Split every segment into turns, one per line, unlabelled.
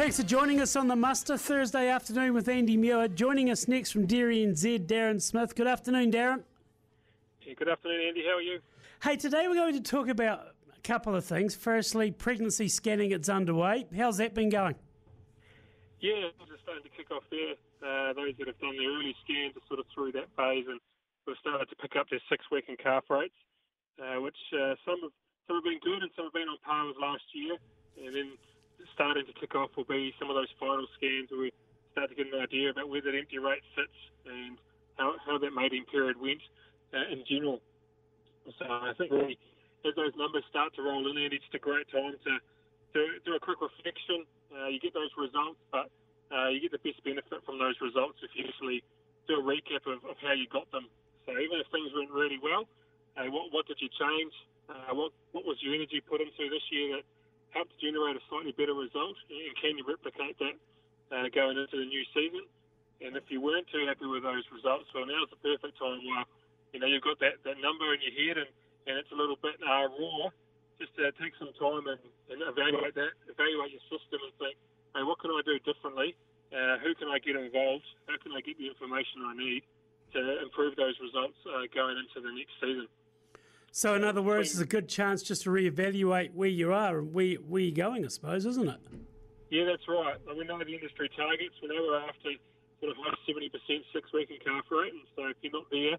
Thanks for joining us on the muster Thursday afternoon with Andy Muir. Joining us next from Dairy NZ, Darren Smith. Good afternoon, Darren.
Yeah, good afternoon, Andy. How are you?
Hey, today we're going to talk about a couple of things. Firstly, pregnancy scanning, it's underway. How's that been going?
Yeah, things are starting to kick off there. Uh, those that have done their early scans are sort of through that phase and we've started to pick up their six week in-calf rates, uh, which uh, some have some have been good and some have been on par with last year. And then starting to kick off will be some of those final scans where we start to get an idea about where that empty rate sits and how, how that mating period went uh, in general. So I think really as those numbers start to roll in, Andy, it's a great time to, to do a quick reflection. Uh, you get those results, but uh, you get the best benefit from those results if you actually do a recap of, of how you got them. So even if things went really well, uh, what, what did you change? Uh, what, what was your energy put into this year that helped generate a slightly better result? And can you replicate that uh, going into the new season? And if you weren't too happy with those results, well, now's the perfect time where you know you've got that, that number in your head and, and it's a little bit uh, raw. Just uh, take some time and, and evaluate that, evaluate your system, and think, hey, what can I do differently? Uh, who can I get involved? How can I get the information I need to improve those results uh, going into the next season?
So, in other words, it's a good chance just to reevaluate where you are and where, where you're going, I suppose, isn't it?
Yeah, that's right. We know the industry targets. We know we're after sort of high 70% six week in-calf rate. And so if you're not there,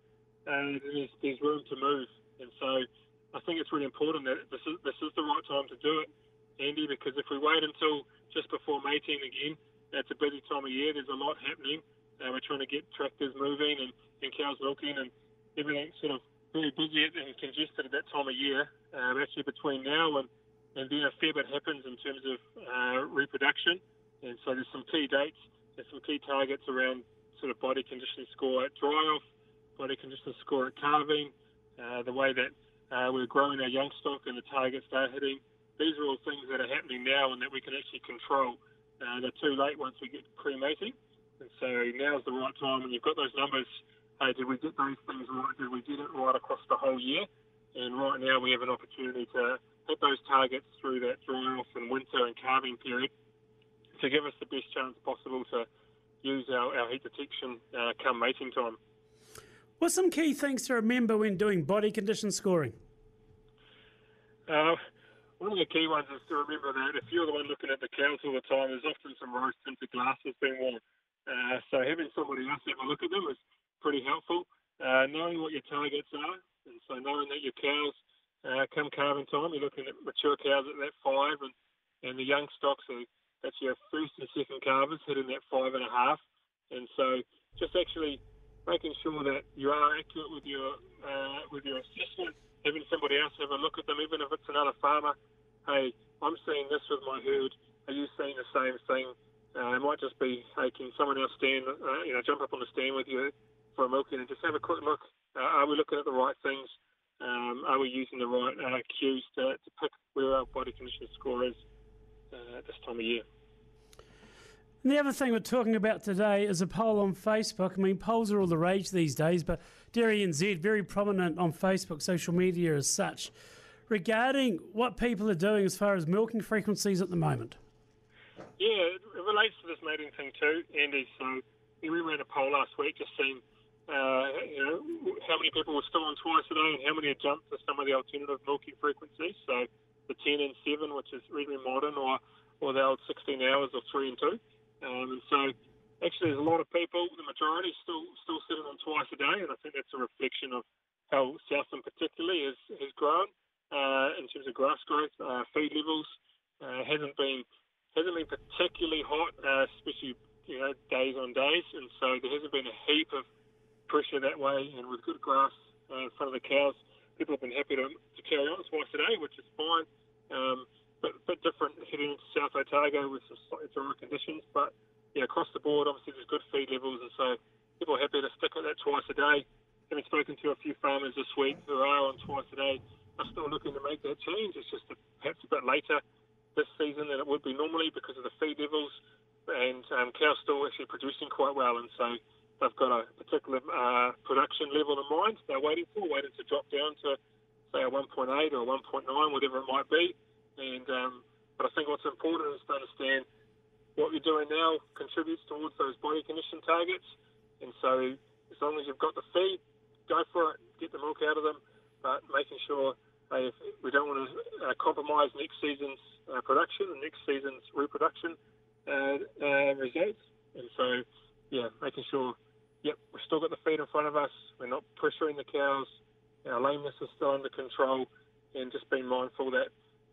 uh, there's, there's room to move. And so I think it's really important that this is, this is the right time to do it, Andy, because if we wait until just before mating again, it's a busy time of year. There's a lot happening. Uh, we're trying to get tractors moving and, and cows milking and everything sort of very busy and congested at that time of year. Um, actually, between now and, and then a fair bit happens in terms of uh, reproduction. And so there's some key dates, there's some key targets around sort of body condition score at dry off, body condition score at calving, uh, the way that uh, we're growing our young stock and the targets they're hitting. These are all things that are happening now and that we can actually control. Uh, they're too late once we get cremating. And so now's the right time when you've got those numbers hey, did we get those things right? Did we get it right across the whole year? And right now we have an opportunity to hit those targets through that dry off and winter and calving period to give us the best chance possible to use our, our heat detection uh, come mating time.
What's some key things to remember when doing body condition scoring?
Uh, one of the key ones is to remember that if you're the one looking at the cows all the time, there's often some rose tinted glasses being worn. Uh, so having somebody else have a look at them is pretty helpful. Uh, knowing what your targets are, and so knowing that your cows uh, come calving time, you're looking at mature cows at that five, and, and the young stocks are that's your first and second calvers hitting that five and a half, and so just actually making sure that you are accurate with your uh, with your assessment, having somebody else have a look at them, even if it's another farmer. Hey, I'm seeing this with my herd. Are you seeing the same thing? Uh, it might just be, hey, can someone else stand, uh, you know, jump up on the stand with you for a milking and just have a quick look. Uh, are we looking at the right things? Um, are we using the right uh, cues to, to pick where our body condition score is uh, at this time of year?
And the other thing we're talking about today is a poll on Facebook. I mean, polls are all the rage these days, but Dairy NZ, very prominent on Facebook, social media as such, regarding what people are doing as far as milking frequencies at the moment.
Yeah, it relates to this mating thing too, Andy. So we ran a poll last week just seeing uh, you know, how many people were still on twice a day and how many had jumped to some of the alternative milking frequencies. So the 10 and 7, which is really modern, or, or the old 16 hours or 3 and 2. Um, and so actually there's a lot of people, the majority still still sitting on twice a day, and I think that's a reflection of how Southland particularly has, has grown uh, in terms of grass growth, uh, feed levels. Uh, hasn't been hasn't been particularly hot, uh, especially you know days on days, and so there hasn't been a heap of pressure that way, and with good grass uh, in front of the cows, people have been happy to, to carry on twice a day, which is fine. Um, but bit different heading into South Otago with some slightly drier conditions. But yeah, across the board, obviously there's good feed levels, and so people are happy to stick at that twice a day. Having spoken to a few farmers this week who are on twice a day, are still looking to make that change. It's just a, perhaps a bit later this season than it would be normally because of the feed levels, and um, cows still actually producing quite well, and so they've got a particular uh, production level in mind they're waiting for, waiting to drop down to, say, a 1.8 or a 1.9, whatever it might be. And um, But I think what's important is to understand what you're doing now contributes towards those body condition targets. And so, as long as you've got the feed, go for it, get the milk out of them, but making sure we don't want to uh, compromise next season's uh, production and next season's reproduction uh, uh, results. And so, yeah, making sure, yep, we've still got the feed in front of us, we're not pressuring the cows, our lameness is still under control, and just being mindful that,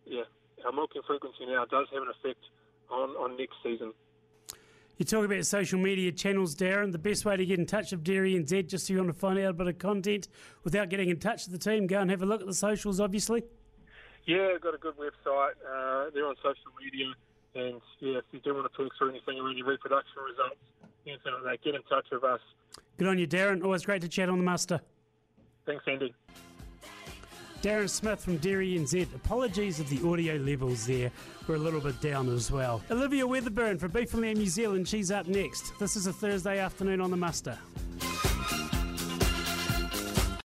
yeah, our milking frequency now does have an effect on, on next season.
You talk about social media channels, Darren. The best way to get in touch with Dairy NZ, just so you want to find out a bit of content without getting in touch with the team, go and have a look at the socials, obviously.
Yeah, got a good website. Uh, they're on social media. And yeah, if you do want to talk through anything around your reproduction results, anything like that, get in touch with us.
Good on you, Darren. Always great to chat on the muster.
Thanks, Andy.
Darren Smith from Dairy NZ. Apologies if the audio levels there were a little bit down as well. Olivia Weatherburn from Beef and Lamb New Zealand, she's up next. This is a Thursday afternoon on the muster.